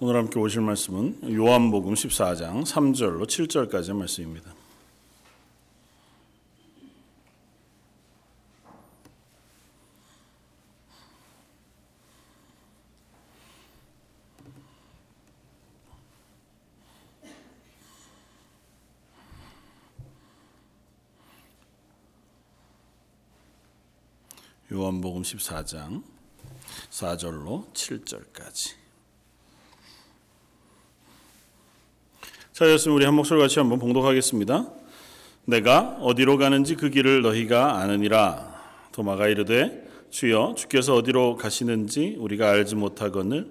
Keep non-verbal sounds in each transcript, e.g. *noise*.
오늘 함께 오실 말씀은 요한복음 14장 3절로 7절까지의 말씀입니다. 요한복음 14장 4절로 7절까지. 자, 였으면 우리 한 목소리 같이 한번 봉독하겠습니다. 내가 어디로 가는지 그 길을 너희가 아느니라. 도마가 이르되 주여 주께서 어디로 가시는지 우리가 알지 못하거늘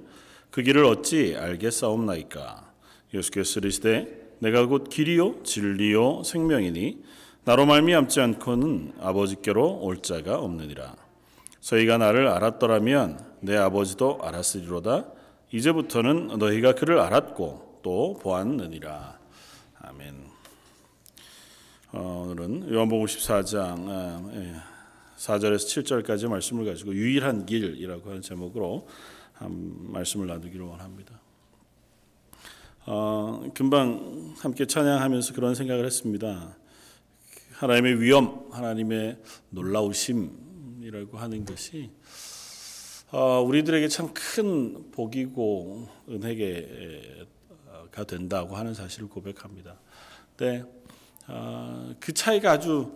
그 길을 어찌 알겠사옵나이까. 예수께서 이르시되 내가 곧 길이요 진리요 생명이니 나로 말미암지 않고는 아버지께로 올 자가 없느니라. 저희가 나를 알았더라면 내 아버지도 알았으리로다. 이제부터는 너희가 그를 알았고 또 보았느니라. 아멘. 어, 오늘은 요한복음 14장 아, 예, 4절에서 7절까지 말씀을 가지고 유일한 길이라고 하는 제목으로 한 말씀을 나누기로 원합니다. 어, 금방 함께 찬양하면서 그런 생각을 했습니다. 하나님의 위엄, 하나님의 놀라우심이라고 하는 것이 어, 우리들에게 참 큰 복이고 은혜 가 된다고 하는 사실을 고백합니다. 근데 어, 그 차이가 아주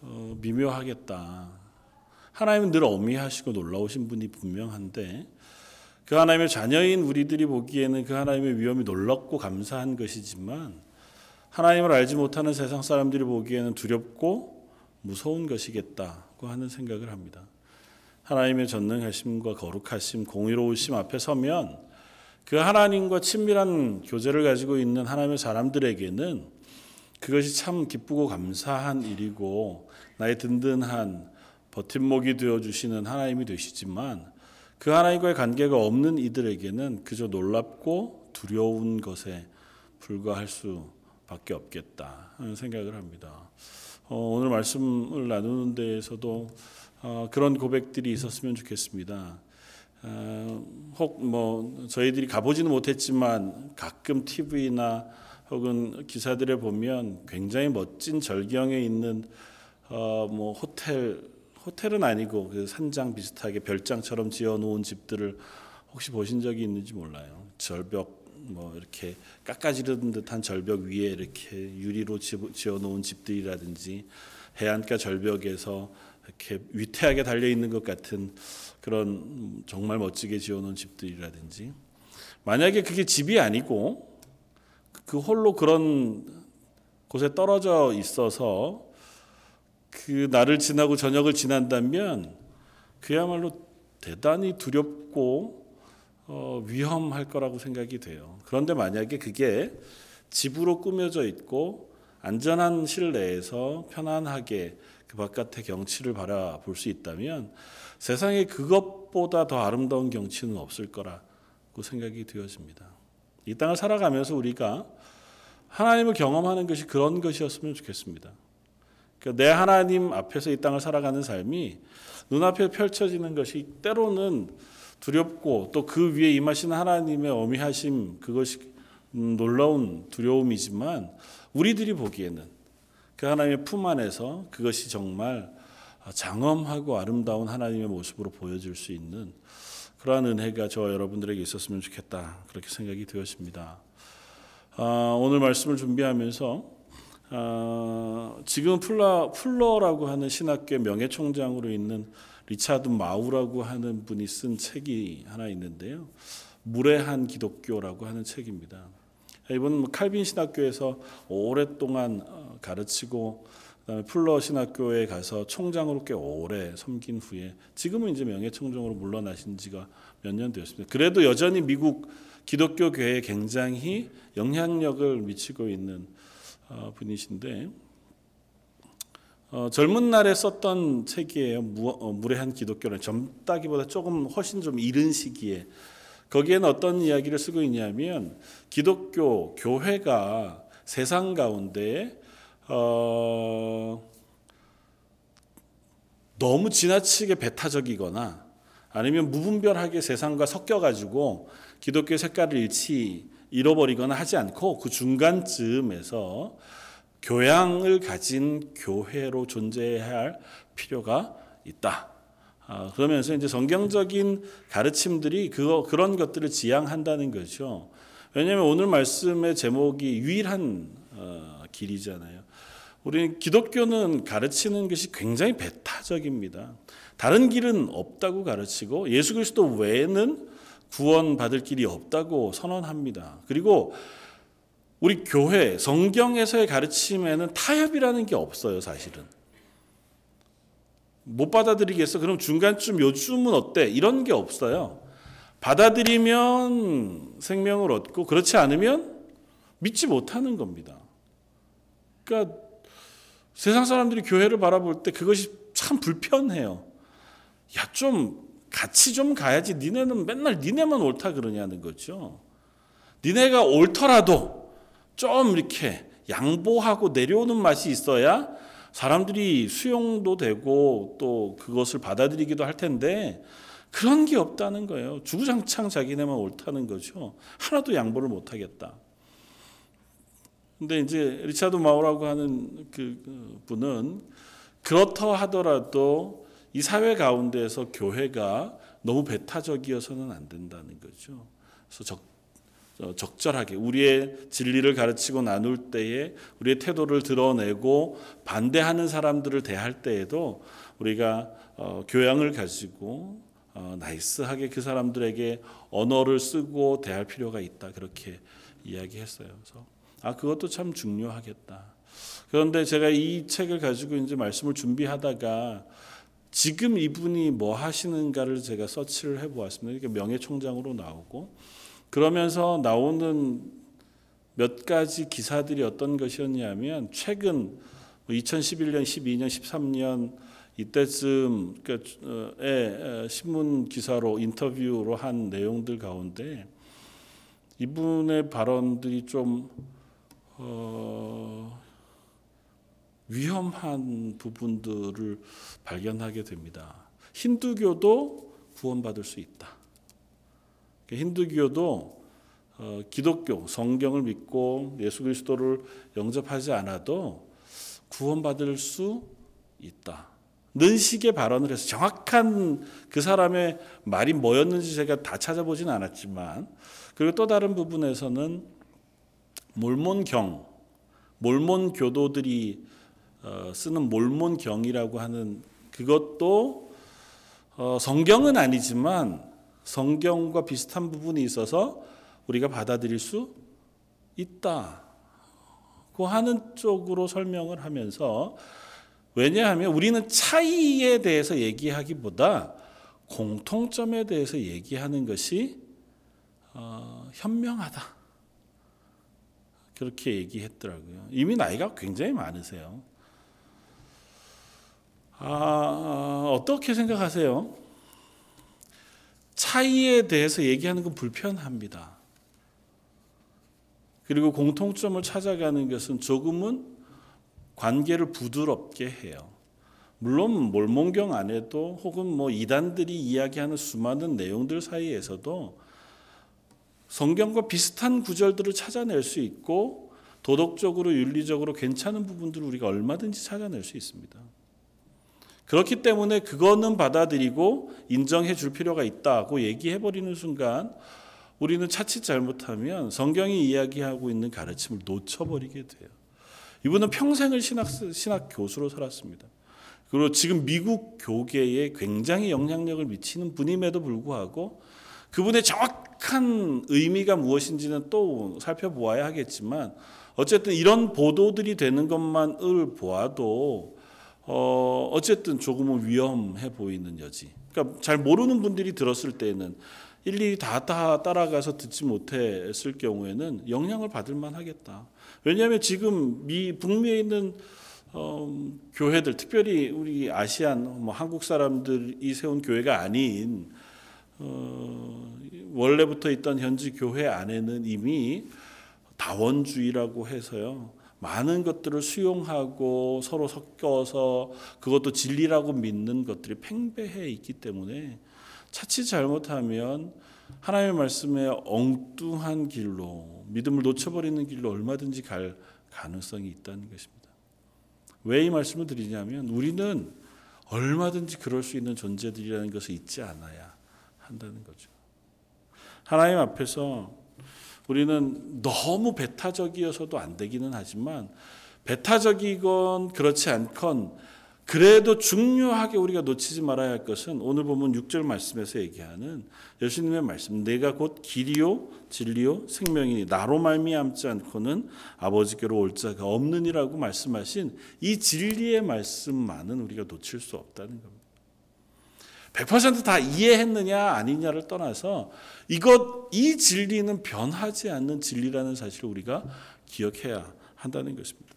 어, 미묘하겠다. 하나님은 늘 어미하시고 놀라우신 분이 분명한데 그 하나님의 자녀인 우리들이 보기에는 그 하나님의 위엄이 놀랍고 감사한 것이지만 하나님을 알지 못하는 세상 사람들이 보기에는 두렵고 무서운 것이겠다고 하는 생각을 합니다. 하나님의 전능하심과 거룩하심, 공의로우심 앞에 서면 그 하나님과 친밀한 교제를 가지고 있는 하나님의 사람들에게는 그것이 참 기쁘고 감사한 일이고 나의 든든한 버팀목이 되어 주시는 하나님이 되시지만 그 하나님과의 관계가 없는 이들에게는 그저 놀랍고 두려운 것에 불과할 수 밖에 없겠다 하는 생각을 합니다. 어, 오늘 말씀을 나누는 데에서도 어, 그런 고백들이 있었으면 좋겠습니다. 어, 혹뭐 저희들이 가보지는 못했지만 가끔 TV나 혹은 기사들에 보면 굉장히 멋진 절경에 있는 어, 뭐 호텔 호텔은 아니고 그 산장 비슷하게 별장처럼 지어놓은 집들을 혹시 보신 적이 있는지 몰라요. 절벽 뭐 이렇게 깎아지른 듯한 절벽 위에 이렇게 유리로 지어놓은 집들이라든지 해안가 절벽에서 이렇게 위태하게 달려 있는 것 같은 그런 정말 멋지게 지어놓은 집들이라든지 만약에 그게 집이 아니고 그 홀로 그런 곳에 떨어져 있어서 그 날을 지나고 저녁을 지난다면 그야말로 대단히 두렵고 어, 위험할 거라고 생각이 돼요. 그런데 만약에 그게 집으로 꾸며져 있고 안전한 실내에서 편안하게 그 바깥의 경치를 바라볼 수 있다면 세상에 그것보다 더 아름다운 경치는 없을 거라고 생각이 되어집니다. 이 땅을 살아가면서 우리가 하나님을 경험하는 것이 그런 것이었으면 좋겠습니다. 그러니까 내 하나님 앞에서 이 땅을 살아가는 삶이 눈앞에 펼쳐지는 것이 때로는 두렵고 또 그 위에 임하신 하나님의 어미하심 그것이 놀라운 두려움이지만 우리들이 보기에는 그 하나님의 품 안에서 그것이 정말 장엄하고 아름다운 하나님의 모습으로 보여질 수 있는 그러한 은혜가 저와 여러분들에게 있었으면 좋겠다 그렇게 생각이 되었습니다. 아, 오늘 말씀을 준비하면서 어, 지금 풀러, 풀러라고 하는 신학교 명예총장으로 있는 리차드 마우라고 하는 분이 쓴 책이 하나 있는데요. 무례한 기독교라고 하는 책입니다. 뭐 칼빈 신학교에서 오랫동안 어, 가르치고 그다음에 풀러 신학교에 가서 총장으로 꽤 오래 섬긴 후에 지금은 이제 명예총장으로 물러나신 지가 몇 년 되었습니다. 그래도 여전히 미국 기독교 교회에 굉장히 영향력을 미치고 있는 어, 분이신데 어, 젊은 날에 썼던 책이에요. 무, 어, 무례한 기독교는 젊다기보다 조금 훨씬 좀 이른 시기에 거기에는 어떤 이야기를 쓰고 있냐면 기독교 교회가 세상 가운데 어, 너무 지나치게 배타적이거나 아니면 무분별하게 세상과 섞여 가지고 기독교 색깔을 잃지 잃어버리거나 하지 않고 그 중간쯤에서 교양을 가진 교회로 존재해야 할 필요가 있다. 아, 그러면서 이제 성경적인 가르침들이 그거, 그런 것들을 지향한다는 거죠. 왜냐하면 오늘 말씀의 제목이 유일한 어, 길이잖아요. 우리는 기독교는 가르치는 것이 굉장히 배타적입니다. 다른 길은 없다고 가르치고 예수 그리스도 외에는 구원받을 길이 없다고 선언합니다. 그리고 우리 교회 성경에서의 가르침에는 타협이라는 게 없어요, 사실은. 못 받아들이겠어? 그럼 중간쯤 요즘은 어때? 이런 게 없어요. 받아들이면 생명을 얻고 그렇지 않으면 믿지 못하는 겁니다. 그러니까 세상 사람들이 교회를 바라볼 때 그것이 참 불편해요. 야, 좀 같이 좀 가야지. 니네는 맨날 니네만 옳다 그러냐는 거죠. 니네가 옳더라도 좀 이렇게 양보하고 내려오는 맛이 있어야 사람들이 수용도 되고 또 그것을 받아들이기도 할 텐데 그런 게 없다는 거예요. 주구장창 자기네만 옳다는 거죠. 하나도 양보를 못 하겠다. 근데 이제 리차드 마우라고 하는 그 분은 그렇다 하더라도 이 사회 가운데에서 교회가 너무 배타적이어서는 안 된다는 거죠. 그래서 적, 적절하게 우리의 진리를 가르치고 나눌 때에 우리의 태도를 드러내고 반대하는 사람들을 대할 때에도 우리가 어, 교양을 가지고 어, nice하게 그 사람들에게 언어를 쓰고 대할 필요가 있다 그렇게 이야기했어요. 그래서 아 그것도 참 중요하겠다. 그런데 제가 이 책을 가지고 이제 말씀을 준비하다가 지금 이분이 뭐 하시는가를 제가 서치를 해보았습니다. 이게 명예총장으로 나오고 그러면서 나오는 몇 가지 기사들이 어떤 것이었냐면 최근 2011년, 12년, 13년 이때쯤의 신문 기사로 인터뷰로 한 내용들 가운데 이분의 발언들이 좀 어, 위험한 부분들을 발견하게 됩니다. 힌두교도 구원받을 수 있다. 힌두교도 어, 기독교 성경을 믿고 예수 그리스도를 영접하지 않아도 구원받을 수 있다. 는 식의 발언을 해서 정확한 그 사람의 말이 뭐였는지 제가 다 찾아보진 않았지만 그리고 또 다른 부분에서는 몰몬경 몰몬 교도들이 어, 쓰는 몰몬경이라고 하는 그것도 어, 성경은 아니지만 성경과 비슷한 부분이 있어서 우리가 받아들일 수 있다. 고 하는 쪽으로 설명을 하면서 왜냐하면 우리는 차이에 대해서 얘기하기보다 공통점에 대해서 얘기하는 것이 어, 현명하다. 그렇게 얘기했더라고요. 이미 나이가 굉장히 많으세요. 아, 어떻게 생각하세요? 차이에 대해서 얘기하는 건 불편합니다. 그리고 공통점을 찾아가는 것은 조금은 관계를 부드럽게 해요. 물론 몰몬경 안에도 혹은 뭐 이단들이 이야기하는 수많은 내용들 사이에서도 성경과 비슷한 구절들을 찾아낼 수 있고 도덕적으로 윤리적으로 괜찮은 부분들을 우리가 얼마든지 찾아낼 수 있습니다. 그렇기 때문에 그거는 받아들이고 인정해 줄 필요가 있다고 얘기해 버리는 순간 우리는 차칫 잘못하면 성경이 이야기하고 있는 가르침을 놓쳐버리게 돼요. 이분은 평생을 신학, 신학 교수로 살았습니다. 그리고 지금 미국 교계에 굉장히 영향력을 미치는 분임에도 불구하고 그분의 정확 한 의미가 무엇인지는 또 살펴보아야 하겠지만 어쨌든 이런 보도들이 되는 것만을 보아도 어, 어쨌든 조금은 위험해 보이는 여지. 그러니까 잘 모르는 분들이 들었을 때는 일일이 다, 다 따라가서 듣지 못했을 경우에는 영향을 받을 만하겠다. 왜냐하면 지금 미 북미에 있는 어, 교회들, 특별히 우리 아시안, 뭐 한국 사람들이 세운 교회가 아닌 어, 원래부터 있던 현지 교회 안에는 이미 다원주의라고 해서요. 많은 것들을 수용하고 서로 섞어서 그것도 진리라고 믿는 것들이 팽배해 있기 때문에 차치 잘못하면 하나님의 말씀에 엉뚱한 길로 믿음을 놓쳐버리는 길로 얼마든지 갈 가능성이 있다는 것입니다. 왜 이 말씀을 드리냐면 우리는 얼마든지 그럴 수 있는 존재들이라는 것을 잊지 않아야 한다는 거죠. 하나님 앞에서 우리는 너무 배타적이어서도 안 되기는 하지만 배타적이건 그렇지 않건 그래도 중요하게 우리가 놓치지 말아야 할 것은 오늘 보면 6절 말씀에서 얘기하는 예수님의 말씀 내가 곧 길이요 진리요 생명이니 나로 말미암지 않고는 아버지께로 올 자가 없느니라고 말씀하신 이 진리의 말씀만은 우리가 놓칠 수 없다는 겁니다. 100%다 이해했느냐 아니냐를 떠나서 이것 이 진리는 변하지 않는 진리라는 사실을 우리가 기억해야 한다는 것입니다.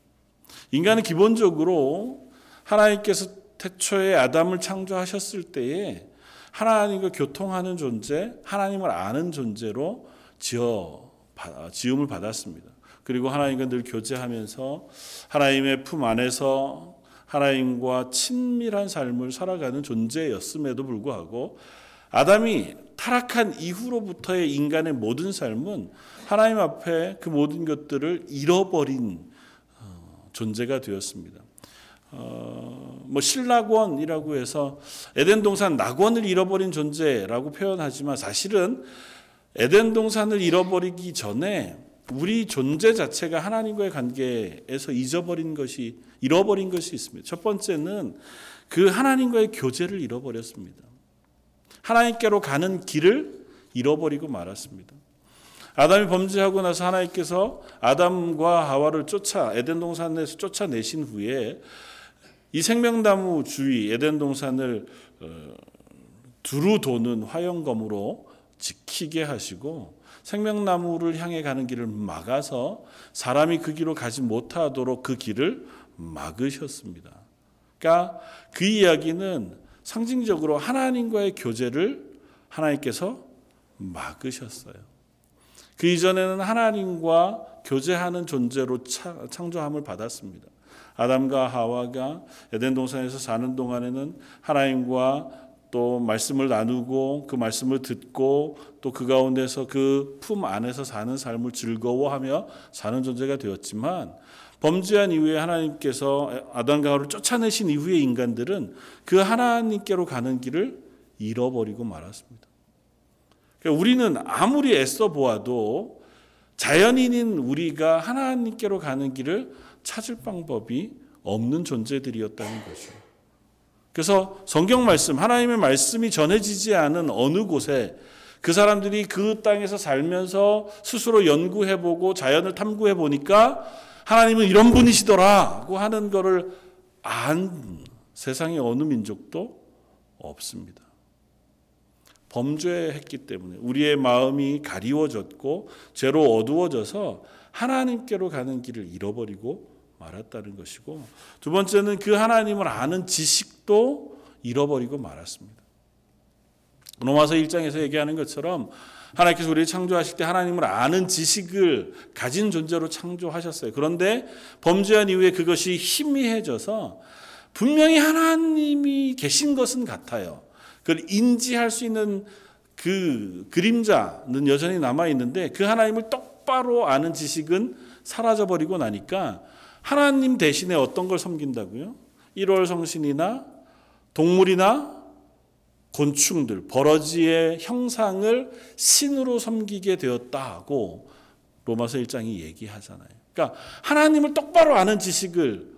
인간은 기본적으로 하나님께서 태초에 아담을 창조하셨을 때에 하나님과 교통하는 존재, 하나님을 아는 존재로 지어 지음을 받았습니다. 그리고 하나님과 늘 교제하면서 하나님의 품 안에서 하나님과 친밀한 삶을 살아가는 존재였음에도 불구하고 아담이 타락한 이후로부터의 인간의 모든 삶은 하나님 앞에 그 모든 것들을 잃어버린 어, 존재가 되었습니다. 어, 뭐 신락원이라고 해서 에덴 동산 낙원을 잃어버린 존재라고 표현하지만 사실은 에덴 동산을 잃어버리기 전에 우리 존재 자체가 하나님과의 관계에서 잊어버린 것이 잃어버린 것이 있습니다. 첫 번째는 그 하나님과의 교제를 잃어버렸습니다. 하나님께로 가는 길을 잃어버리고 말았습니다. 아담이 범죄하고 나서 하나님께서 아담과 하와를 쫓아 에덴 동산에서 쫓아내신 후에 이 생명나무 주위 에덴 동산을 어, 두루 도는 화영검으로 지키게 하시고 생명나무를 향해 가는 길을 막아서 사람이 그 길로 가지 못하도록 그 길을 막으셨습니다. 그러니까 그 이야기는 상징적으로 하나님과의 교제를 하나님께서 막으셨어요. 그 이전에는 하나님과 교제하는 존재로 창조함을 받았습니다. 아담과 하와가 에덴 동산에서 사는 동안에는 하나님과 또 말씀을 나누고 그 말씀을 듣고 또 그 가운데서 그 품 안에서 사는 삶을 즐거워하며 사는 존재가 되었지만 범죄한 이후에 하나님께서 아담과 하와를 쫓아내신 이후의 인간들은 그 하나님께로 가는 길을 잃어버리고 말았습니다. 그러니까 우리는 아무리 애써 보아도 자연인인 우리가 하나님께로 가는 길을 찾을 방법이 없는 존재들이었다는 거죠. 그래서 성경 말씀, 하나님의 말씀이 전해지지 않은 어느 곳에 그 사람들이 그 땅에서 살면서 스스로 연구해보고 자연을 탐구해보니까 하나님은 이런 분이시더라고 하는 것을 안 세상에 어느 민족도 없습니다. 범죄했기 때문에 우리의 마음이 가리워졌고 죄로 어두워져서 하나님께로 가는 길을 잃어버리고 말았다는 것이고 두 번째는 그 하나님을 아는 지식도 잃어버리고 말았습니다. 로마서 1장에서 얘기하는 것처럼 하나님께서 우리를 창조하실 때 하나님을 아는 지식을 가진 존재로 창조하셨어요. 그런데 범죄한 이후에 그것이 희미해져서 분명히 하나님이 계신 것은 같아요. 그걸 인지할 수 있는 그 그림자는 여전히 남아 있는데 그 하나님을 똑바로 아는 지식은 사라져 버리고 나니까 하나님 대신에 어떤 걸 섬긴다고요? 1월 성신이나 동물이나 곤충들, 버러지의 형상을 신으로 섬기게 되었다고 로마서 1장이 얘기하잖아요. 그러니까 하나님을 똑바로 아는 지식을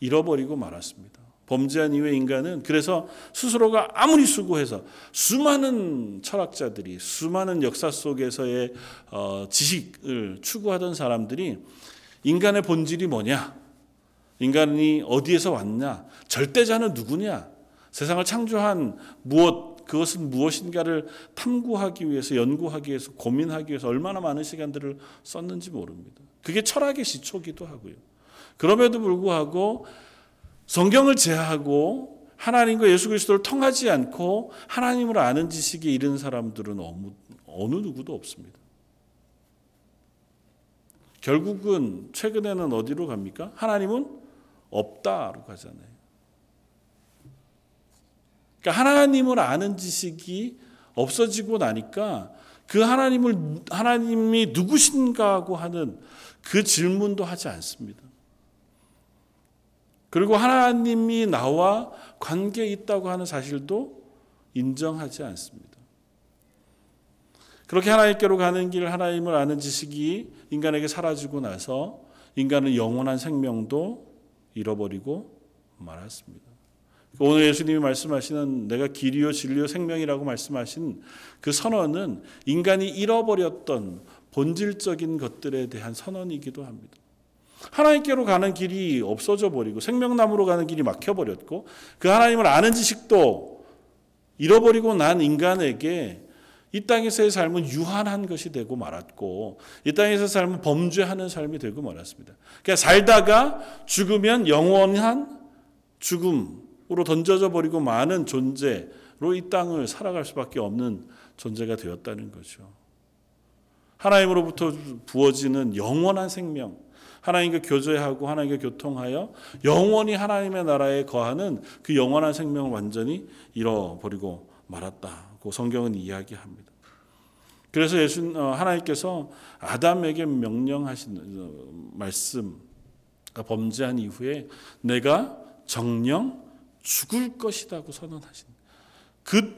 잃어버리고 말았습니다. 범죄한 이후의 인간은 그래서 스스로가 아무리 수고해서 수많은 철학자들이 수많은 역사 속에서의 어, 지식을 추구하던 사람들이 인간의 본질이 뭐냐? 인간이 어디에서 왔냐? 절대자는 누구냐? 세상을 창조한 무엇, 그것은 무엇인가를 탐구하기 위해서, 연구하기 위해서, 고민하기 위해서 얼마나 많은 시간들을 썼는지 모릅니다. 그게 철학의 시초기도 하고요. 그럼에도 불구하고 성경을 제하고 하나님과 예수 그리스도를 통하지 않고 하나님을 아는 지식에 이른 사람들은 어느, 어느 누구도 없습니다. 결국은 최근에는 어디로 갑니까? 하나님은 없다로 가잖아요. 그러니까 하나님을 아는 지식이 없어지고 나니까 그 하나님을 하나님이 누구신가 하고 하는 그 질문도 하지 않습니다. 그리고 하나님이 나와 관계 있다고 하는 사실도 인정하지 않습니다. 그렇게 하나님께로 가는 길 하나님을 아는 지식이 인간에게 사라지고 나서 인간은 영원한 생명도 잃어버리고 말았습니다. 오늘 예수님이 말씀하시는 내가 길이요 진리요 생명이라고 말씀하신 그 선언은 인간이 잃어버렸던 본질적인 것들에 대한 선언이기도 합니다. 하나님께로 가는 길이 없어져 버리고 생명나무로 가는 길이 막혀 버렸고 그 하나님을 아는 지식도 잃어버리고 난 인간에게 이 땅에서의 삶은 유한한 것이 되고 말았고 이 땅에서의 삶은 범죄하는 삶이 되고 말았습니다. 그러니까 살다가 죽으면 영원한 죽음으로 던져져 버리고 많은 존재로 이 땅을 살아갈 수밖에 없는 존재가 되었다는 거죠. 하나님으로부터 부어지는 영원한 생명, 하나님과 교제하고 하나님과 교통하여 영원히 하나님의 나라에 거하는 그 영원한 생명을 완전히 잃어버리고 말았다고 성경은 이야기합니다. 그래서 예수 하나님께서 아담에게 명령하신 어, 말씀 범죄한 이후에 내가 정령 죽을 것이라고 선언하신 그,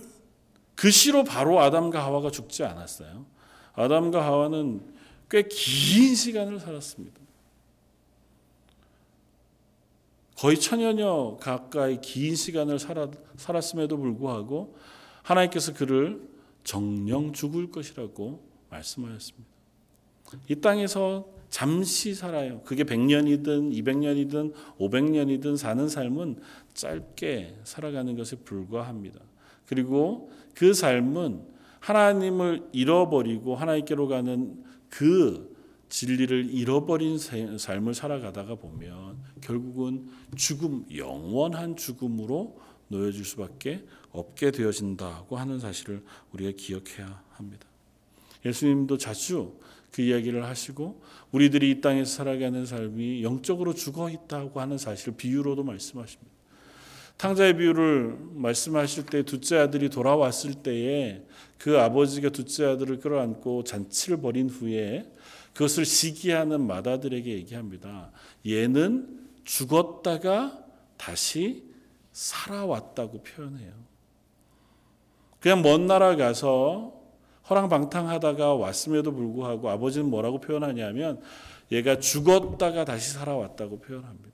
그 시로 바로 아담과 하와가 죽지 않았어요. 아담과 하와는 꽤 긴 시간을 살았습니다. 거의 천여년 가까이 긴 시간을 살았, 살았음에도 불구하고 하나님께서 그를 정령 죽을 것이라고 말씀하였습니다. 이 땅에서 잠시 살아요. 그게 100년이든 200년이든 500년이든 사는 삶은 짧게 살아가는 것에 불과합니다. 그리고 그 삶은 하나님을 잃어버리고 하나님께로 가는 그 진리를 잃어버린 삶을 살아가다가 보면 결국은 죽음, 영원한 죽음으로 놓여질 수밖에 없게 되어진다고 하는 사실을 우리가 기억해야 합니다. 예수님도 자주 그 이야기를 하시고 우리들이 이 땅에서 살아가는 삶이 영적으로 죽어 있다고 하는 사실을 비유로도 말씀하십니다. 탕자의 비유를 말씀하실 때 둘째 아들이 돌아왔을 때에 그 아버지가 둘째 아들을 끌어안고 잔치를 벌인 후에 그것을 시기하는 마다들에게 얘기합니다. 얘는 죽었다가 다시 살아왔다고 표현해요. 그냥 먼 나라 가서 허랑방탕하다가 왔음에도 불구하고 아버지는 뭐라고 표현하냐면 얘가 죽었다가 다시 살아왔다고 표현합니다.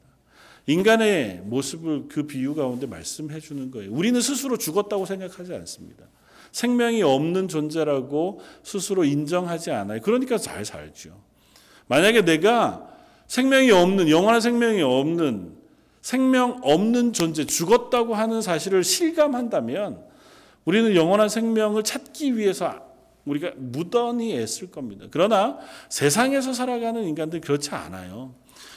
인간의 모습을 그 비유 가운데 말씀해 주는 거예요. 우리는 스스로 죽었다고 생각하지 않습니다. 생명이 없는 존재라고 스스로 인정하지 않아요. 그러니까 잘 살죠. 만약에 내가 생명이 없는, 영원한 생명이 없는, 생명 없는 존재, 죽었다고 하는 사실을 실감한다면 우리는 영원한 생명을 찾기 위해서 우리가 무던히 애쓸 겁니다. 그러나 세상에서 살아가는 인간들 그렇지 않아요.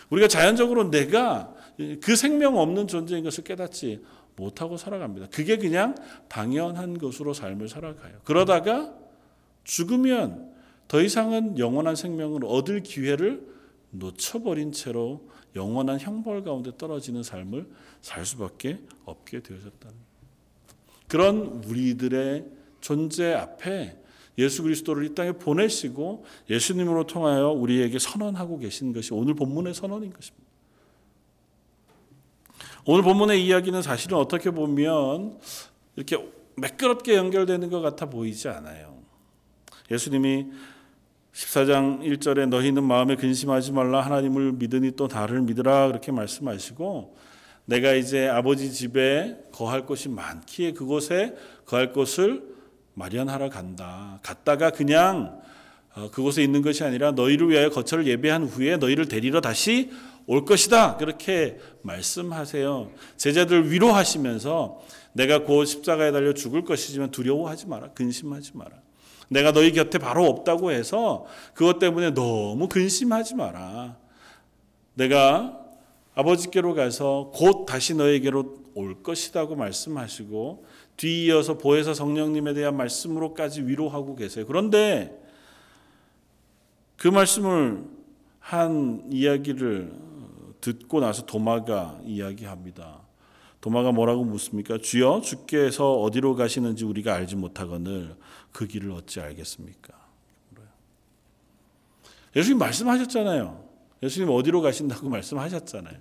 우리가 자연적으로 내가 그 생명 없는 존재인 것을 깨닫지 못하고 살아갑니다. 그게 그냥 당연한 것으로 삶을 살아가요. 그러다가 죽으면 더 이상은 영원한 생명을 얻을 기회를 놓쳐버린 채로 영원한 형벌 가운데 떨어지는 삶을 살 수밖에 없게 되어졌다는 그런 우리들의 존재 앞에 예수 그리스도를 이 땅에 보내시고 예수님으로 통하여 우리에게 선언하고 계신 것이 오늘 본문의 선언인 것입니다. 오늘 본문의 이야기는 사실은 어떻게 보면 이렇게 매끄럽게 연결되는 것 같아 보이지 않아요. 예수님이 14장 1절에 너희는 마음에 근심하지 말라 하나님을 믿으니 또 나를 믿으라 그렇게 말씀하시고 내가 이제 아버지 집에 거할 곳이 많기에 그곳에 거할 곳을 마련하러 간다. 갔다가 그냥 어, 그곳에 있는 것이 아니라 너희를 위하여 거처를 예배한 후에 너희를 데리러 다시 올 것이다. 그렇게 말씀하세요. 제자들 위로하시면서 내가 곧 십자가에 달려 죽을 것이지만 두려워하지 마라. 근심하지 마라. 내가 너희 곁에 바로 없다고 해서 그것 때문에 너무 근심하지 마라. 내가 아버지께로 가서 곧 다시 너에게로 올 것이라고 말씀하시고 뒤이어서 보혜사 성령님에 대한 말씀으로까지 위로하고 계세요. 그런데 그 말씀을 한 이야기를 듣고 나서 도마가 이야기합니다. 도마가 뭐라고 묻습니까? 주여 주께서 어디로 가시는지 우리가 알지 못하거늘 그 길을 어찌 알겠습니까? 예수님 말씀하셨잖아요. 예수님 어디로 가신다고 *laughs* 말씀하셨잖아요.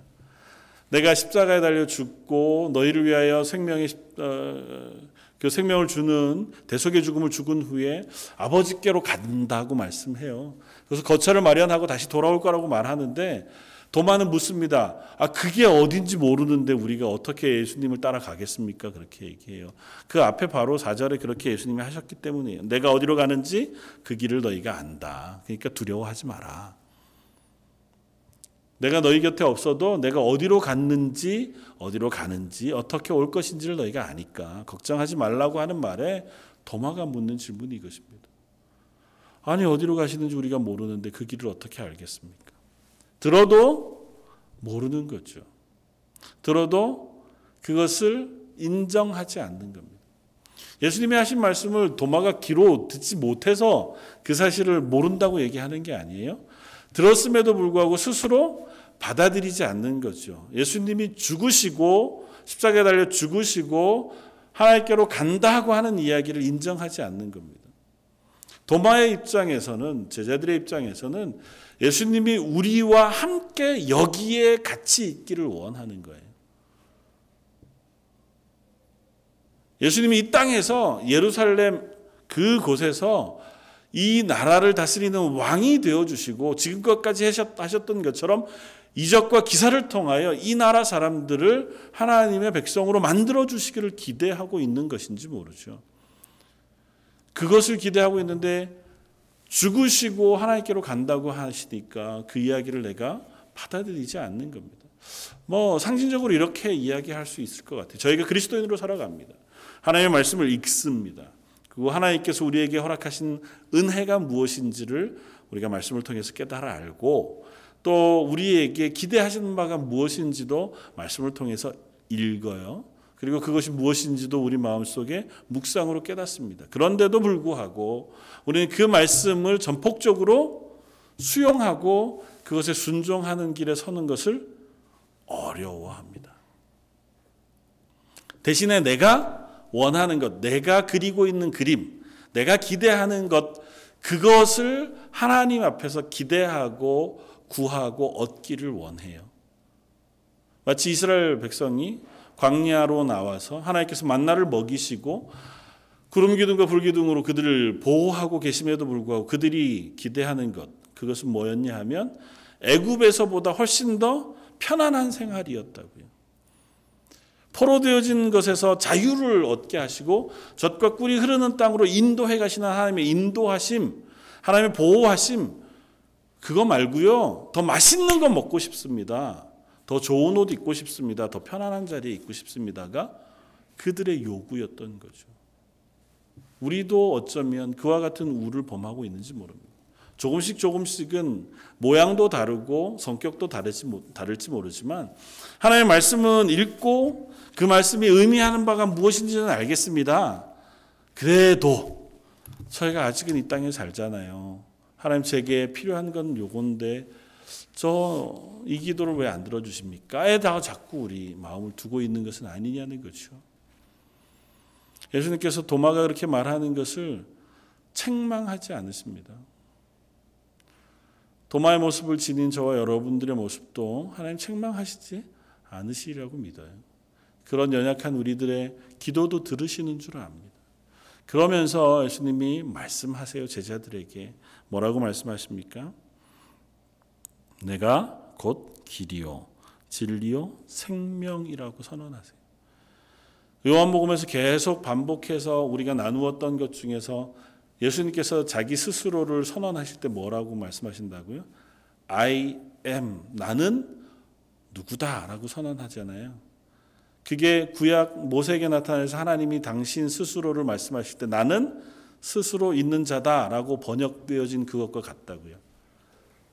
내가 십자가에 달려 죽고 너희를 위하여 생명의 어, 그 생명을 주는 대속의 죽음을 죽은 후에 아버지께로 간다고 말씀해요. 그래서 거처를 마련하고 다시 돌아올 거라고 말하는데 도마는 묻습니다. 아 그게 어딘지 모르는데 우리가 어떻게 예수님을 따라가겠습니까? 그렇게 얘기해요. 그 앞에 바로 4절에 그렇게 예수님이 하셨기 때문이에요. 내가 어디로 가는지 그 길을 너희가 안다. 그러니까 두려워하지 마라. 내가 너희 곁에 없어도 내가 어디로 갔는지 어디로 가는지 어떻게 올 것인지를 너희가 아니까 걱정하지 말라고 하는 말에 도마가 묻는 질문이 이것입니다. 아니 어디로 가시는지 우리가 모르는데 그 길을 어떻게 알겠습니까? 들어도 모르는 거죠. 들어도 그것을 인정하지 않는 겁니다. 예수님이 하신 말씀을 도마가 귀로 듣지 못해서 그 사실을 모른다고 얘기하는 게 아니에요. 들었음에도 불구하고 스스로 받아들이지 않는 거죠. 예수님이 죽으시고 십자가에 달려 죽으시고 하나님께로 간다 고 하는 이야기를 인정하지 않는 겁니다. 도마의 입장에서는 제자들의 입장에서는 예수님이 우리와 함께 여기에 같이 있기를 원하는 거예요. 예수님이 이 땅에서 예루살렘 그곳에서 이 나라를 다스리는 왕이 되어 주시고 지금껏까지 하셨던 것처럼 이적과 기사를 통하여 이 나라 사람들을 하나님의 백성으로 만들어 주시기를 기대하고 있는 것인지 모르죠. 그것을 기대하고 있는데 죽으시고 하나님께로 간다고 하시니까 그 이야기를 내가 받아들이지 않는 겁니다. 뭐 상징적으로 이렇게 이야기할 수 있을 것 같아요. 저희가 그리스도인으로 살아갑니다. 하나님의 말씀을 읽습니다. 그리고 하나님께서 우리에게 허락하신 은혜가 무엇인지를 우리가 말씀을 통해서 깨달아 알고 또 우리에게 기대하시는 바가 무엇인지도 말씀을 통해서 읽어요. 그리고 그것이 무엇인지도 우리 마음속에 묵상으로 깨닫습니다. 그런데도 불구하고 우리는 그 말씀을 전폭적으로 수용하고 그것에 순종하는 길에 서는 것을 어려워합니다. 대신에 내가 원하는 것, 내가 그리고 있는 그림, 내가 기대하는 것, 그것을 하나님 앞에서 기대하고 구하고 얻기를 원해요. 마치 이스라엘 백성이 광야로 나와서 하나님께서 만나를 먹이시고 구름 기둥과 불 기둥으로 그들을 보호하고 계심에도 불구하고 그들이 기대하는 것 그것은 뭐였냐 하면 애굽에서보다 훨씬 더 편안한 생활이었다고요. 포로되어진 것에서 자유를 얻게 하시고 젖과 꿀이 흐르는 땅으로 인도해 가시는 하나님의 인도하심, 하나님의 보호하심 그거 말고요. 더 맛있는 거 먹고 싶습니다. 더 좋은 옷 입고 싶습니다. 더 편안한 자리에 있고 싶습니다가 그들의 요구였던 거죠. 우리도 어쩌면 그와 같은 우를 범하고 있는지 모릅니다. 조금씩 조금씩은 모양도 다르고 성격도 다를지 모르지만 하나님의 말씀은 읽고 그 말씀이 의미하는 바가 무엇인지는 알겠습니다. 그래도 저희가 아직은 이 땅에 살잖아요. 하나님 제게 필요한 건 요건데 저 이 기도를 왜 안 들어주십니까? 에다가 자꾸 우리 마음을 두고 있는 것은 아니냐는 거죠. 예수님께서 도마가 그렇게 말하는 것을 책망하지 않으십니다. 도마의 모습을 지닌 저와 여러분들의 모습도 하나님 책망하시지 않으시리라고 믿어요. 그런 연약한 우리들의 기도도 들으시는 줄 압니다. 그러면서 예수님이 말씀하세요 제자들에게 뭐라고 말씀하십니까? 내가 곧 길이요 진리요 생명이라고 선언하세요. 요한복음에서 계속 반복해서 우리가 나누었던 것 중에서 예수님께서 자기 스스로를 선언하실 때 뭐라고 말씀하신다고요? I am 나는 누구다라고 선언하잖아요. 그게 구약 모세에게 나타나서 하나님이 당신 스스로를 말씀하실 때 나는 스스로 있는 자다라고 번역되어진 그것과 같다고요.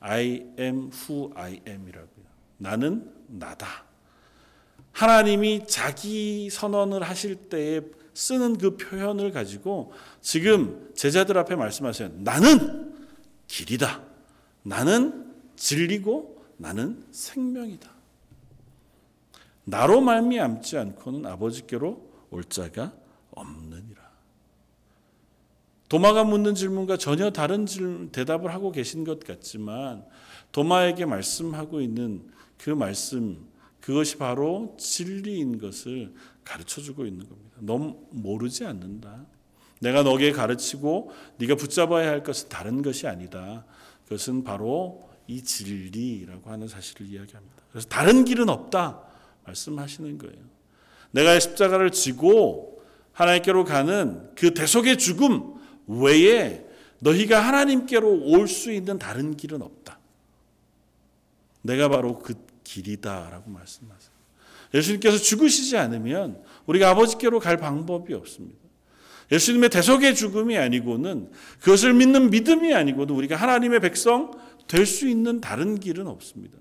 I am who I am이라고요. 나는 나다. 하나님이 자기 선언을 하실 때에 쓰는 그 표현을 가지고 지금 제자들 앞에 말씀하세요. 나는 길이다. 나는 진리고 나는 생명이다. 나로 말미암지 않고는 아버지께로 올 자가 없느니라. 도마가 묻는 질문과 전혀 다른 질문, 대답을 하고 계신 것 같지만 도마에게 말씀하고 있는 그 말씀 그것이 바로 진리인 것을 가르쳐 주고 있는 겁니다. 넌 모르지 않는다. 내가 너에게 가르치고 네가 붙잡아야 할 것은 다른 것이 아니다. 그것은 바로 이 진리라고 하는 사실을 이야기합니다. 그래서 다른 길은 없다 말씀하시는 거예요. 내가 십자가를 지고 하나님께로 가는 그 대속의 죽음 외에 너희가 하나님께로 올 수 있는 다른 길은 없다. 내가 바로 그 길이다라고 말씀하세요. 예수님께서 죽으시지 않으면 우리가 아버지께로 갈 방법이 없습니다. 예수님의 대속의 죽음이 아니고는 그것을 믿는 믿음이 아니고는 우리가 하나님의 백성 될 수 있는 다른 길은 없습니다.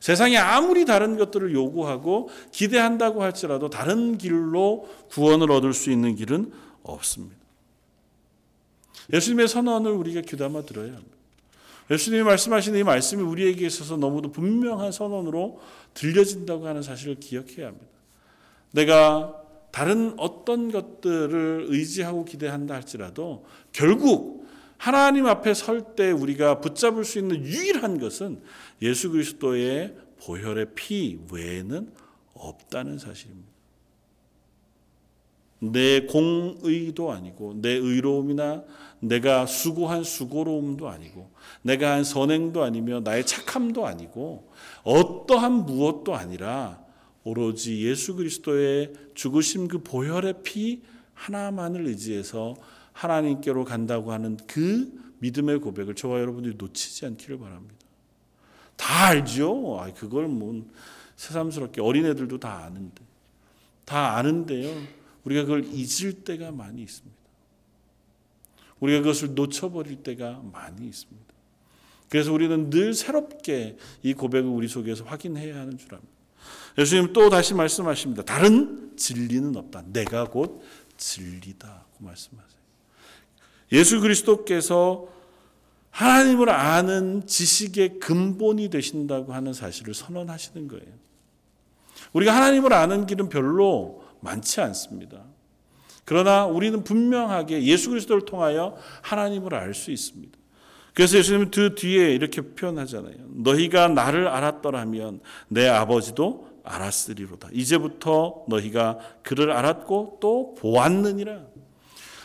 세상에 아무리 다른 것들을 요구하고 기대한다고 할지라도 다른 길로 구원을 얻을 수 있는 길은 없습니다. 예수님의 선언을 우리가 귀담아 들어야 합니다. 예수님이 말씀하시는 이 말씀이 우리에게 있어서 너무도 분명한 선언으로 들려진다고 하는 사실을 기억해야 합니다. 내가 다른 어떤 것들을 의지하고 기대한다 할지라도 결국 하나님 앞에 설 때 우리가 붙잡을 수 있는 유일한 것은 예수 그리스도의 보혈의 피 외에는 없다는 사실입니다. 내 공의도 아니고 내 의로움이나 내가 수고한 수고로움도 아니고 내가 한 선행도 아니며 나의 착함도 아니고 어떠한 무엇도 아니라 오로지 예수 그리스도의 죽으심 그 보혈의 피 하나만을 의지해서 하나님께로 간다고 하는 그 믿음의 고백을 저와 여러분들이 놓치지 않기를 바랍니다. 다 알죠. 아, 그걸 뭐 새삼스럽게 어린애들도 다 아는데 다 아는데요. 우리가 그걸 잊을 때가 많이 있습니다. 우리가 그것을 놓쳐버릴 때가 많이 있습니다. 그래서 우리는 늘 새롭게 이 고백을 우리 속에서 확인해야 하는 줄 압니다. 예수님 또 다시 말씀하십니다. 다른 진리는 없다. 내가 곧 진리다 고 말씀하세요. 예수 그리스도께서 하나님을 아는 지식의 근본이 되신다고 하는 사실을 선언하시는 거예요. 우리가 하나님을 아는 길은 별로 많지 않습니다. 그러나 우리는 분명하게 예수 그리스도를 통하여 하나님을 알 수 있습니다. 그래서 예수님은 그 뒤에 이렇게 표현하잖아요. 너희가 나를 알았더라면 내 아버지도 알았으리로다. 이제부터 너희가 그를 알았고 또 보았느니라.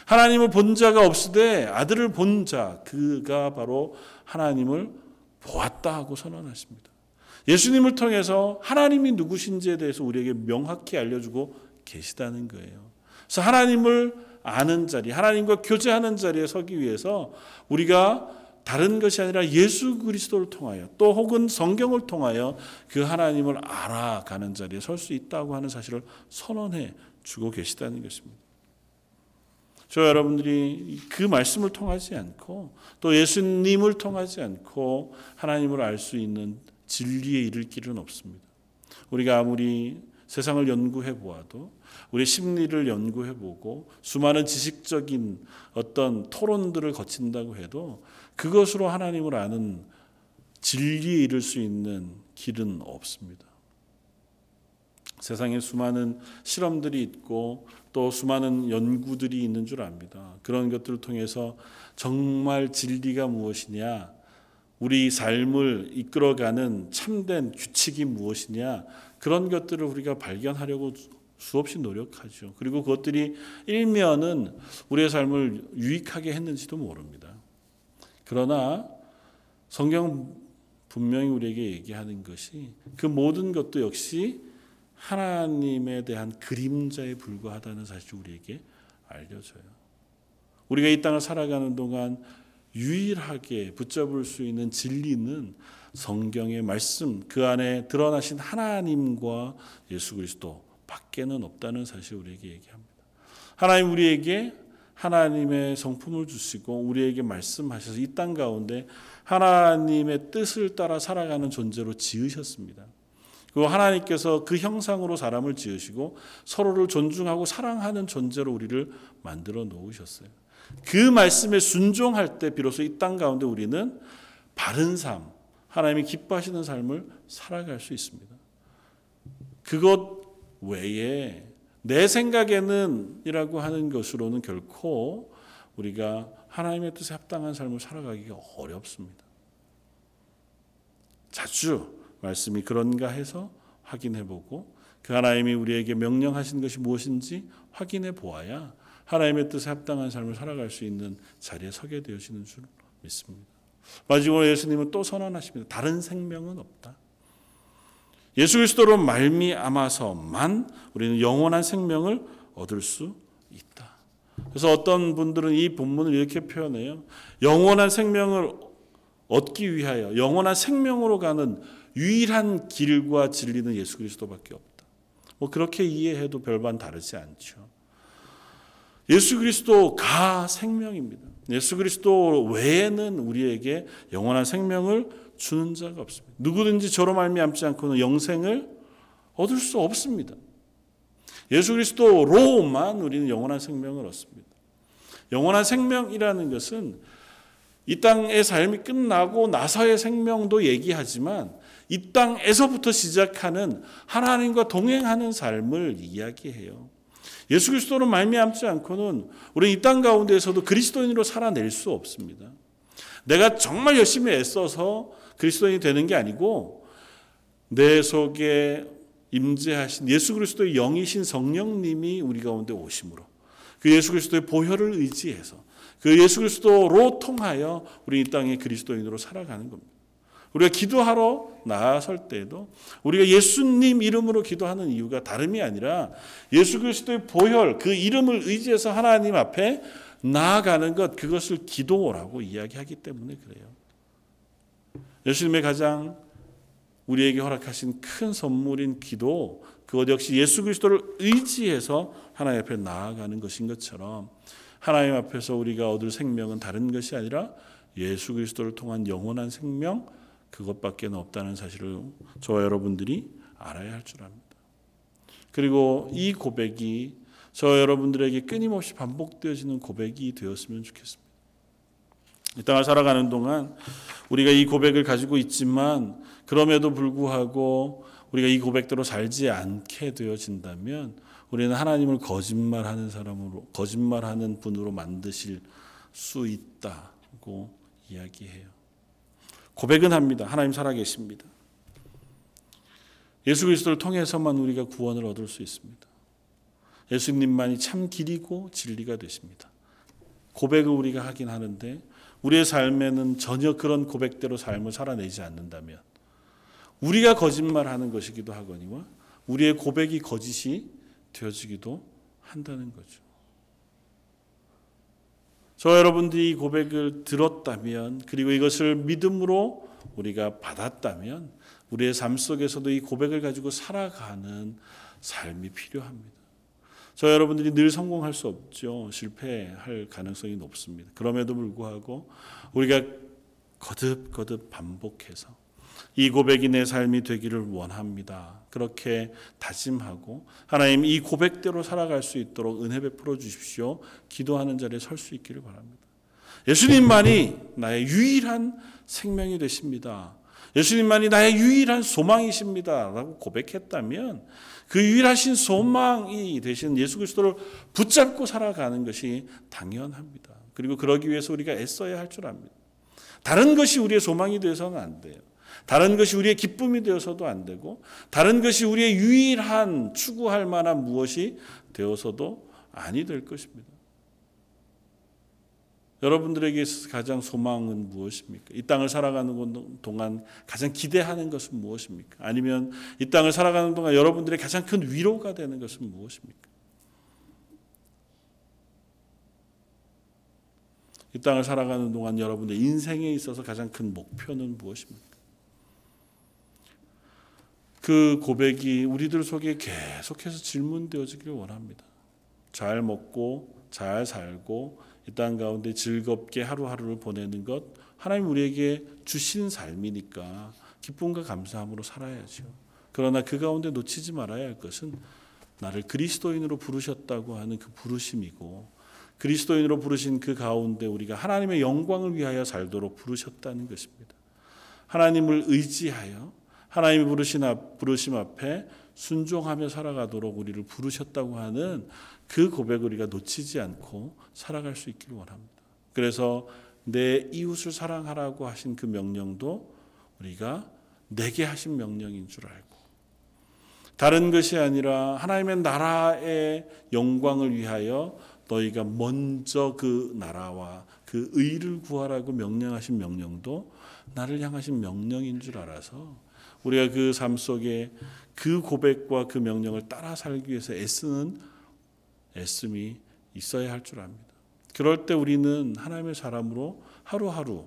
하나님을 본 자가 없으되 아들을 본 자, 그가 바로 하나님을 보았다 하고 선언하십니다. 예수님을 통해서 하나님이 누구신지에 대해서 우리에게 명확히 알려주고 계시다는 거예요. 그래서 하나님을 아는 자리, 하나님과 교제하는 자리에 서기 위해서 우리가 다른 것이 아니라 예수 그리스도를 통하여 또 혹은 성경을 통하여 그 하나님을 알아가는 자리에 설 수 있다고 하는 사실을 선언해 주고 계시다는 것입니다. 저 여러분들이 그 말씀을 통하지 않고 또 예수님을 통하지 않고 하나님을 알 수 있는 진리에 이를 길은 없습니다. 우리가 아무리 세상을 연구해 보아도 우리 심리를 연구해 보고 수많은 지식적인 어떤 토론들을 거친다고 해도 그것으로 하나님을 아는 진리에 이를 수 있는 길은 없습니다. 세상에 수많은 실험들이 있고 또 수많은 연구들이 있는 줄 압니다. 그런 것들을 통해서 정말 진리가 무엇이냐, 우리 삶을 이끌어가는 참된 규칙이 무엇이냐, 그런 것들을 우리가 발견하려고 수없이 노력하죠. 그리고 그것들이 일면은 우리의 삶을 유익하게 했는지도 모릅니다. 그러나 성경 분명히 우리에게 얘기하는 것이 그 모든 것도 역시 하나님에 대한 그림자에 불과하다는 사실을 우리에게 알려줘요. 우리가 이 땅을 살아가는 동안 유일하게 붙잡을 수 있는 진리는 성경의 말씀 그 안에 드러나신 하나님과 예수 그리스도 밖에는 없다는 사실 우리에게 얘기합니다. 하나님 우리에게 하나님의 성품을 주시고 우리에게 말씀하셔서 이 땅 가운데 하나님의 뜻을 따라 살아가는 존재로 지으셨습니다. 그리고 하나님께서 그 형상으로 사람을 지으시고 서로를 존중하고 사랑하는 존재로 우리를 만들어 놓으셨어요. 그 말씀에 순종할 때 비로소 이 땅 가운데 우리는 바른 삶, 하나님이 기뻐하시는 삶을 살아갈 수 있습니다. 그것 외에 내 생각에는 이라고 하는 것으로는 결코 우리가 하나님의 뜻에 합당한 삶을 살아가기가 어렵습니다. 자주 말씀이 그런가 해서 확인해 보고 그 하나님이 우리에게 명령하신 것이 무엇인지 확인해 보아야 하나님의 뜻에 합당한 삶을 살아갈 수 있는 자리에 서게 되어지는 줄 믿습니다. 마지막으로 예수님은 또 선언하십니다. 다른 생명은 없다. 예수 그리스도로 말미암아서만 우리는 영원한 생명을 얻을 수 있다. 그래서 어떤 분들은 이 본문을 이렇게 표현해요. 영원한 생명을 얻기 위하여 영원한 생명으로 가는 유일한 길과 진리는 예수 그리스도밖에 없다. 뭐 그렇게 이해해도 별반 다르지 않죠. 예수 그리스도가 생명입니다. 예수 그리스도 외에는 우리에게 영원한 생명을 주는 자가 없습니다. 누구든지 저로 말미암지 않고는 영생을 얻을 수 없습니다. 예수 그리스도로만 우리는 영원한 생명을 얻습니다. 영원한 생명이라는 것은 이 땅의 삶이 끝나고 나서의 생명도 얘기하지만 이 땅에서부터 시작하는 하나님과 동행하는 삶을 이야기해요. 예수 그리스도로 말미암지 않고는 우리 이 땅 가운데에서도 그리스도인으로 살아낼 수 없습니다. 내가 정말 열심히 애써서 그리스도인이 되는 게 아니고 내 속에 임재하신 예수 그리스도의 영이신 성령님이 우리 가운데 오심으로 그 예수 그리스도의 보혈을 의지해서 그 예수 그리스도로 통하여 우리 이 땅의 그리스도인으로 살아가는 겁니다. 우리가 기도하러 나설 때에도 우리가 예수님 이름으로 기도하는 이유가 다름이 아니라 예수 그리스도의 보혈 그 이름을 의지해서 하나님 앞에 나아가는 것 그것을 기도라고 이야기하기 때문에 그래요. 예수님의 가장 우리에게 허락하신 큰 선물인 기도 그것 역시 예수 그리스도를 의지해서 하나님 앞에 나아가는 것인 것처럼 하나님 앞에서 우리가 얻을 생명은 다른 것이 아니라 예수 그리스도를 통한 영원한 생명 그것밖에 없다는 사실을 저와 여러분들이 알아야 할 줄 압니다. 그리고 이 고백이 저 여러분들에게 끊임없이 반복되어지는 고백이 되었으면 좋겠습니다. 이 땅을 살아가는 동안 우리가 이 고백을 가지고 있지만 그럼에도 불구하고 우리가 이 고백대로 살지 않게 되어진다면 우리는 하나님을 거짓말하는 사람으로 거짓말하는 분으로 만드실 수 있다고 이야기해요. 고백은 합니다. 하나님 살아계십니다. 예수 그리스도를 통해서만 우리가 구원을 얻을 수 있습니다. 예수님만이 참 길이고 진리가 되십니다. 고백을 우리가 하긴 하는데 우리의 삶에는 전혀 그런 고백대로 삶을 살아내지 않는다면 우리가 거짓말하는 것이기도 하거니와 우리의 고백이 거짓이 되어지기도 한다는 거죠. 저 여러분들이 이 고백을 들었다면 그리고 이것을 믿음으로 우리가 받았다면 우리의 삶 속에서도 이 고백을 가지고 살아가는 삶이 필요합니다. 저 여러분들이 늘 성공할 수 없죠. 실패할 가능성이 높습니다. 그럼에도 불구하고 우리가 거듭거듭 반복해서 이 고백이 내 삶이 되기를 원합니다. 그렇게 다짐하고 하나님 이 고백대로 살아갈 수 있도록 은혜 베풀어 주십시오. 기도하는 자리에 설 수 있기를 바랍니다. 예수님만이 나의 유일한 생명이 되십니다. 예수님만이 나의 유일한 소망이십니다. 라고 고백했다면 그 유일하신 소망이 되신 예수 그리스도를 붙잡고 살아가는 것이 당연합니다. 그리고 그러기 위해서 우리가 애써야 할 줄 압니다. 다른 것이 우리의 소망이 되어서는 안 돼요. 다른 것이 우리의 기쁨이 되어서도 안 되고 다른 것이 우리의 유일한 추구할 만한 무엇이 되어서도 아니 될 것입니다. 여러분들에게 있어서 가장 소망은 무엇입니까? 이 땅을 살아가는 동안 가장 기대하는 것은 무엇입니까? 아니면 이 땅을 살아가는 동안 여러분들의 가장 큰 위로가 되는 것은 무엇입니까? 이 땅을 살아가는 동안 여러분의 인생에 있어서 가장 큰 목표는 무엇입니까? 그 고백이 우리들 속에 계속해서 질문되어지기를 원합니다. 잘 먹고 잘 살고 이 땅 가운데 즐겁게 하루하루를 보내는 것 하나님 우리에게 주신 삶이니까 기쁨과 감사함으로 살아야죠. 그러나 그 가운데 놓치지 말아야 할 것은 나를 그리스도인으로 부르셨다고 하는 그 부르심이고 그리스도인으로 부르신 그 가운데 우리가 하나님의 영광을 위하여 살도록 부르셨다는 것입니다. 하나님을 의지하여 하나님이 부르신 앞, 부르심 앞에 순종하며 살아가도록 우리를 부르셨다고 하는 그 고백을 우리가 놓치지 않고 살아갈 수 있기를 원합니다. 그래서 내 이웃을 사랑하라고 하신 그 명령도 우리가 내게 하신 명령인 줄 알고 다른 것이 아니라 하나님의 나라의 영광을 위하여 너희가 먼저 그 나라와 그 의를 구하라고 명령하신 명령도 나를 향하신 명령인 줄 알아서 우리가 그 삶 속에 그 고백과 그 명령을 따라 살기 위해서 애쓰는 애씀이 있어야 할 줄 압니다. 그럴 때 우리는 하나님의 사람으로 하루하루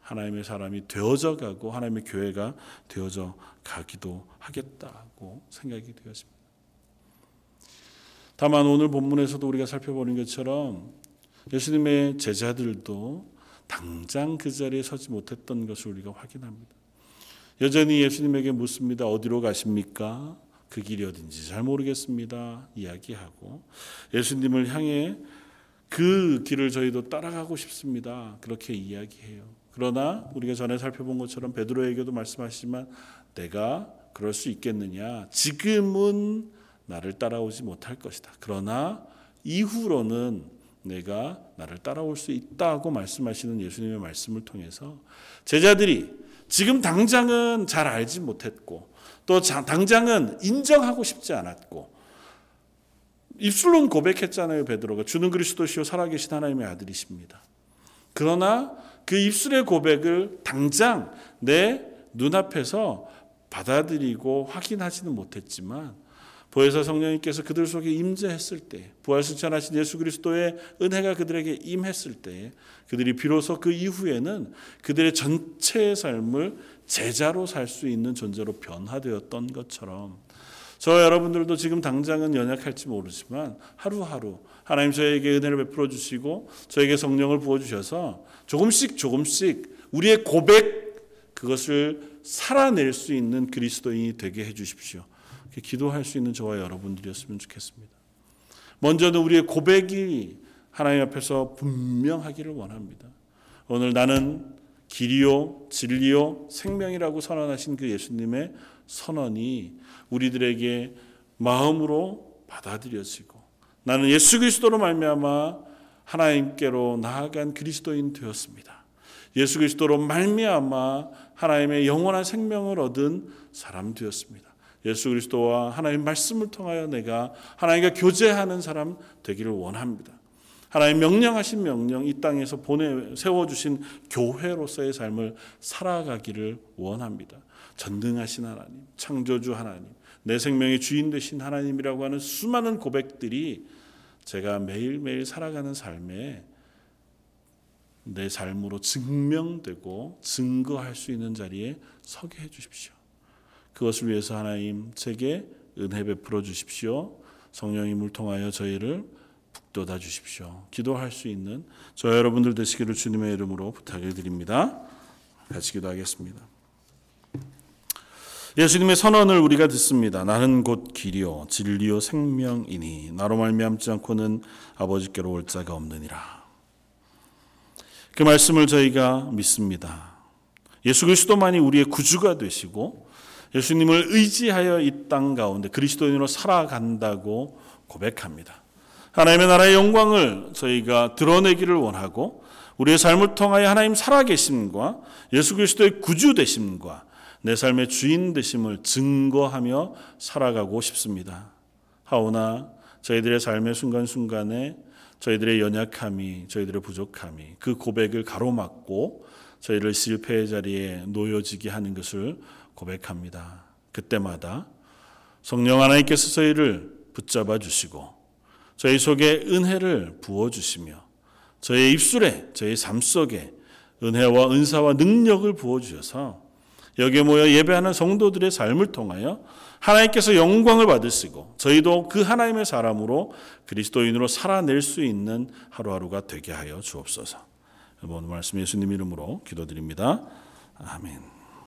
하나님의 사람이 되어져 가고 하나님의 교회가 되어져 가기도 하겠다고 생각이 되었습니다. 다만 오늘 본문에서도 우리가 살펴보는 것처럼 예수님의 제자들도 당장 그 자리에 서지 못했던 것을 우리가 확인합니다. 여전히 예수님에게 묻습니다. 어디로 가십니까? 그 길이 어딘지 잘 모르겠습니다. 이야기하고 예수님을 향해 그 길을 저희도 따라가고 싶습니다. 그렇게 이야기해요. 그러나 우리가 전에 살펴본 것처럼 베드로에게도 말씀하시지만 내가 그럴 수 있겠느냐? 지금은 나를 따라오지 못할 것이다. 그러나 이후로는 내가 나를 따라올 수 있다고 말씀하시는 예수님의 말씀을 통해서 제자들이 지금 당장은 잘 알지 못했고 또 당장은 인정하고 싶지 않았고 입술로는 고백했잖아요 베드로가 주는 그리스도시요 살아계신 하나님의 아들이십니다. 그러나 그 입술의 고백을 당장 내 눈앞에서 받아들이고 확인하지는 못했지만 보혜사 성령님께서 그들 속에 임재했을 때 부활승천하신 예수 그리스도의 은혜가 그들에게 임했을 때 그들이 비로소 그 이후에는 그들의 전체의 삶을 제자로 살 수 있는 존재로 변화되었던 것처럼 저 여러분들도 지금 당장은 연약할지 모르지만 하루하루 하나님 저에게 은혜를 베풀어 주시고 저에게 성령을 부어 주셔서 조금씩 조금씩 우리의 고백 그것을 살아낼 수 있는 그리스도인이 되게 해 주십시오. 기도할 수 있는 저와 여러분들이었으면 좋겠습니다. 먼저는 우리의 고백이 하나님 앞에서 분명하기를 원합니다. 오늘 나는 길이요, 진리요, 생명이라고 선언하신 그 예수님의 선언이 우리들에게 마음으로 받아들여지고 나는 예수 그리스도로 말미암아 하나님께로 나아간 그리스도인 되었습니다. 예수 그리스도로 말미암아 하나님의 영원한 생명을 얻은 사람 되었습니다. 예수 그리스도와 하나님 말씀을 통하여 내가 하나님과 교제하는 사람 되기를 원합니다. 하나님 명령하신 명령 이 땅에서 보내 세워 주신 교회로서의 삶을 살아가기를 원합니다. 전능하신 하나님, 창조주 하나님, 내 생명의 주인 되신 하나님이라고 하는 수많은 고백들이 제가 매일매일 살아가는 삶에 내 삶으로 증명되고 증거할 수 있는 자리에 서게 해 주십시오. 그것을 위해서 하나님 제게 은혜 베풀어 주십시오. 성령님을 통하여 저희를 북돋아 주십시오. 기도할 수 있는 저 여러분들 되시기를 주님의 이름으로 부탁을 드립니다. 같이 기도하겠습니다. 예수님의 선언을 우리가 듣습니다. 나는 곧 길이요 진리요 생명이니 나로 말미암지 않고는 아버지께로 올 자가 없느니라. 그 말씀을 저희가 믿습니다. 예수 그리스도만이 우리의 구주가 되시고 예수님을 의지하여 이 땅 가운데 그리스도인으로 살아간다고 고백합니다. 하나님의 나라의 영광을 저희가 드러내기를 원하고 우리의 삶을 통하여 하나님 살아계심과 예수 그리스도의 구주 되심과 내 삶의 주인 되심을 증거하며 살아가고 싶습니다. 하오나 저희들의 삶의 순간순간에 저희들의 연약함이 저희들의 부족함이 그 고백을 가로막고 저희를 실패의 자리에 놓여지게 하는 것을 고백합니다. 그때마다 성령 하나님께서 저희를 붙잡아 주시고 저희 속에 은혜를 부어 주시며 저희 입술에 저희 삶 속에 은혜와 은사와 능력을 부어 주셔서 여기에 모여 예배하는 성도들의 삶을 통하여 하나님께서 영광을 받으시고 저희도 그 하나님의 사람으로 그리스도인으로 살아낼 수 있는 하루하루가 되게 하여 주옵소서. 오늘 말씀 예수님 이름으로 기도드립니다. 아멘.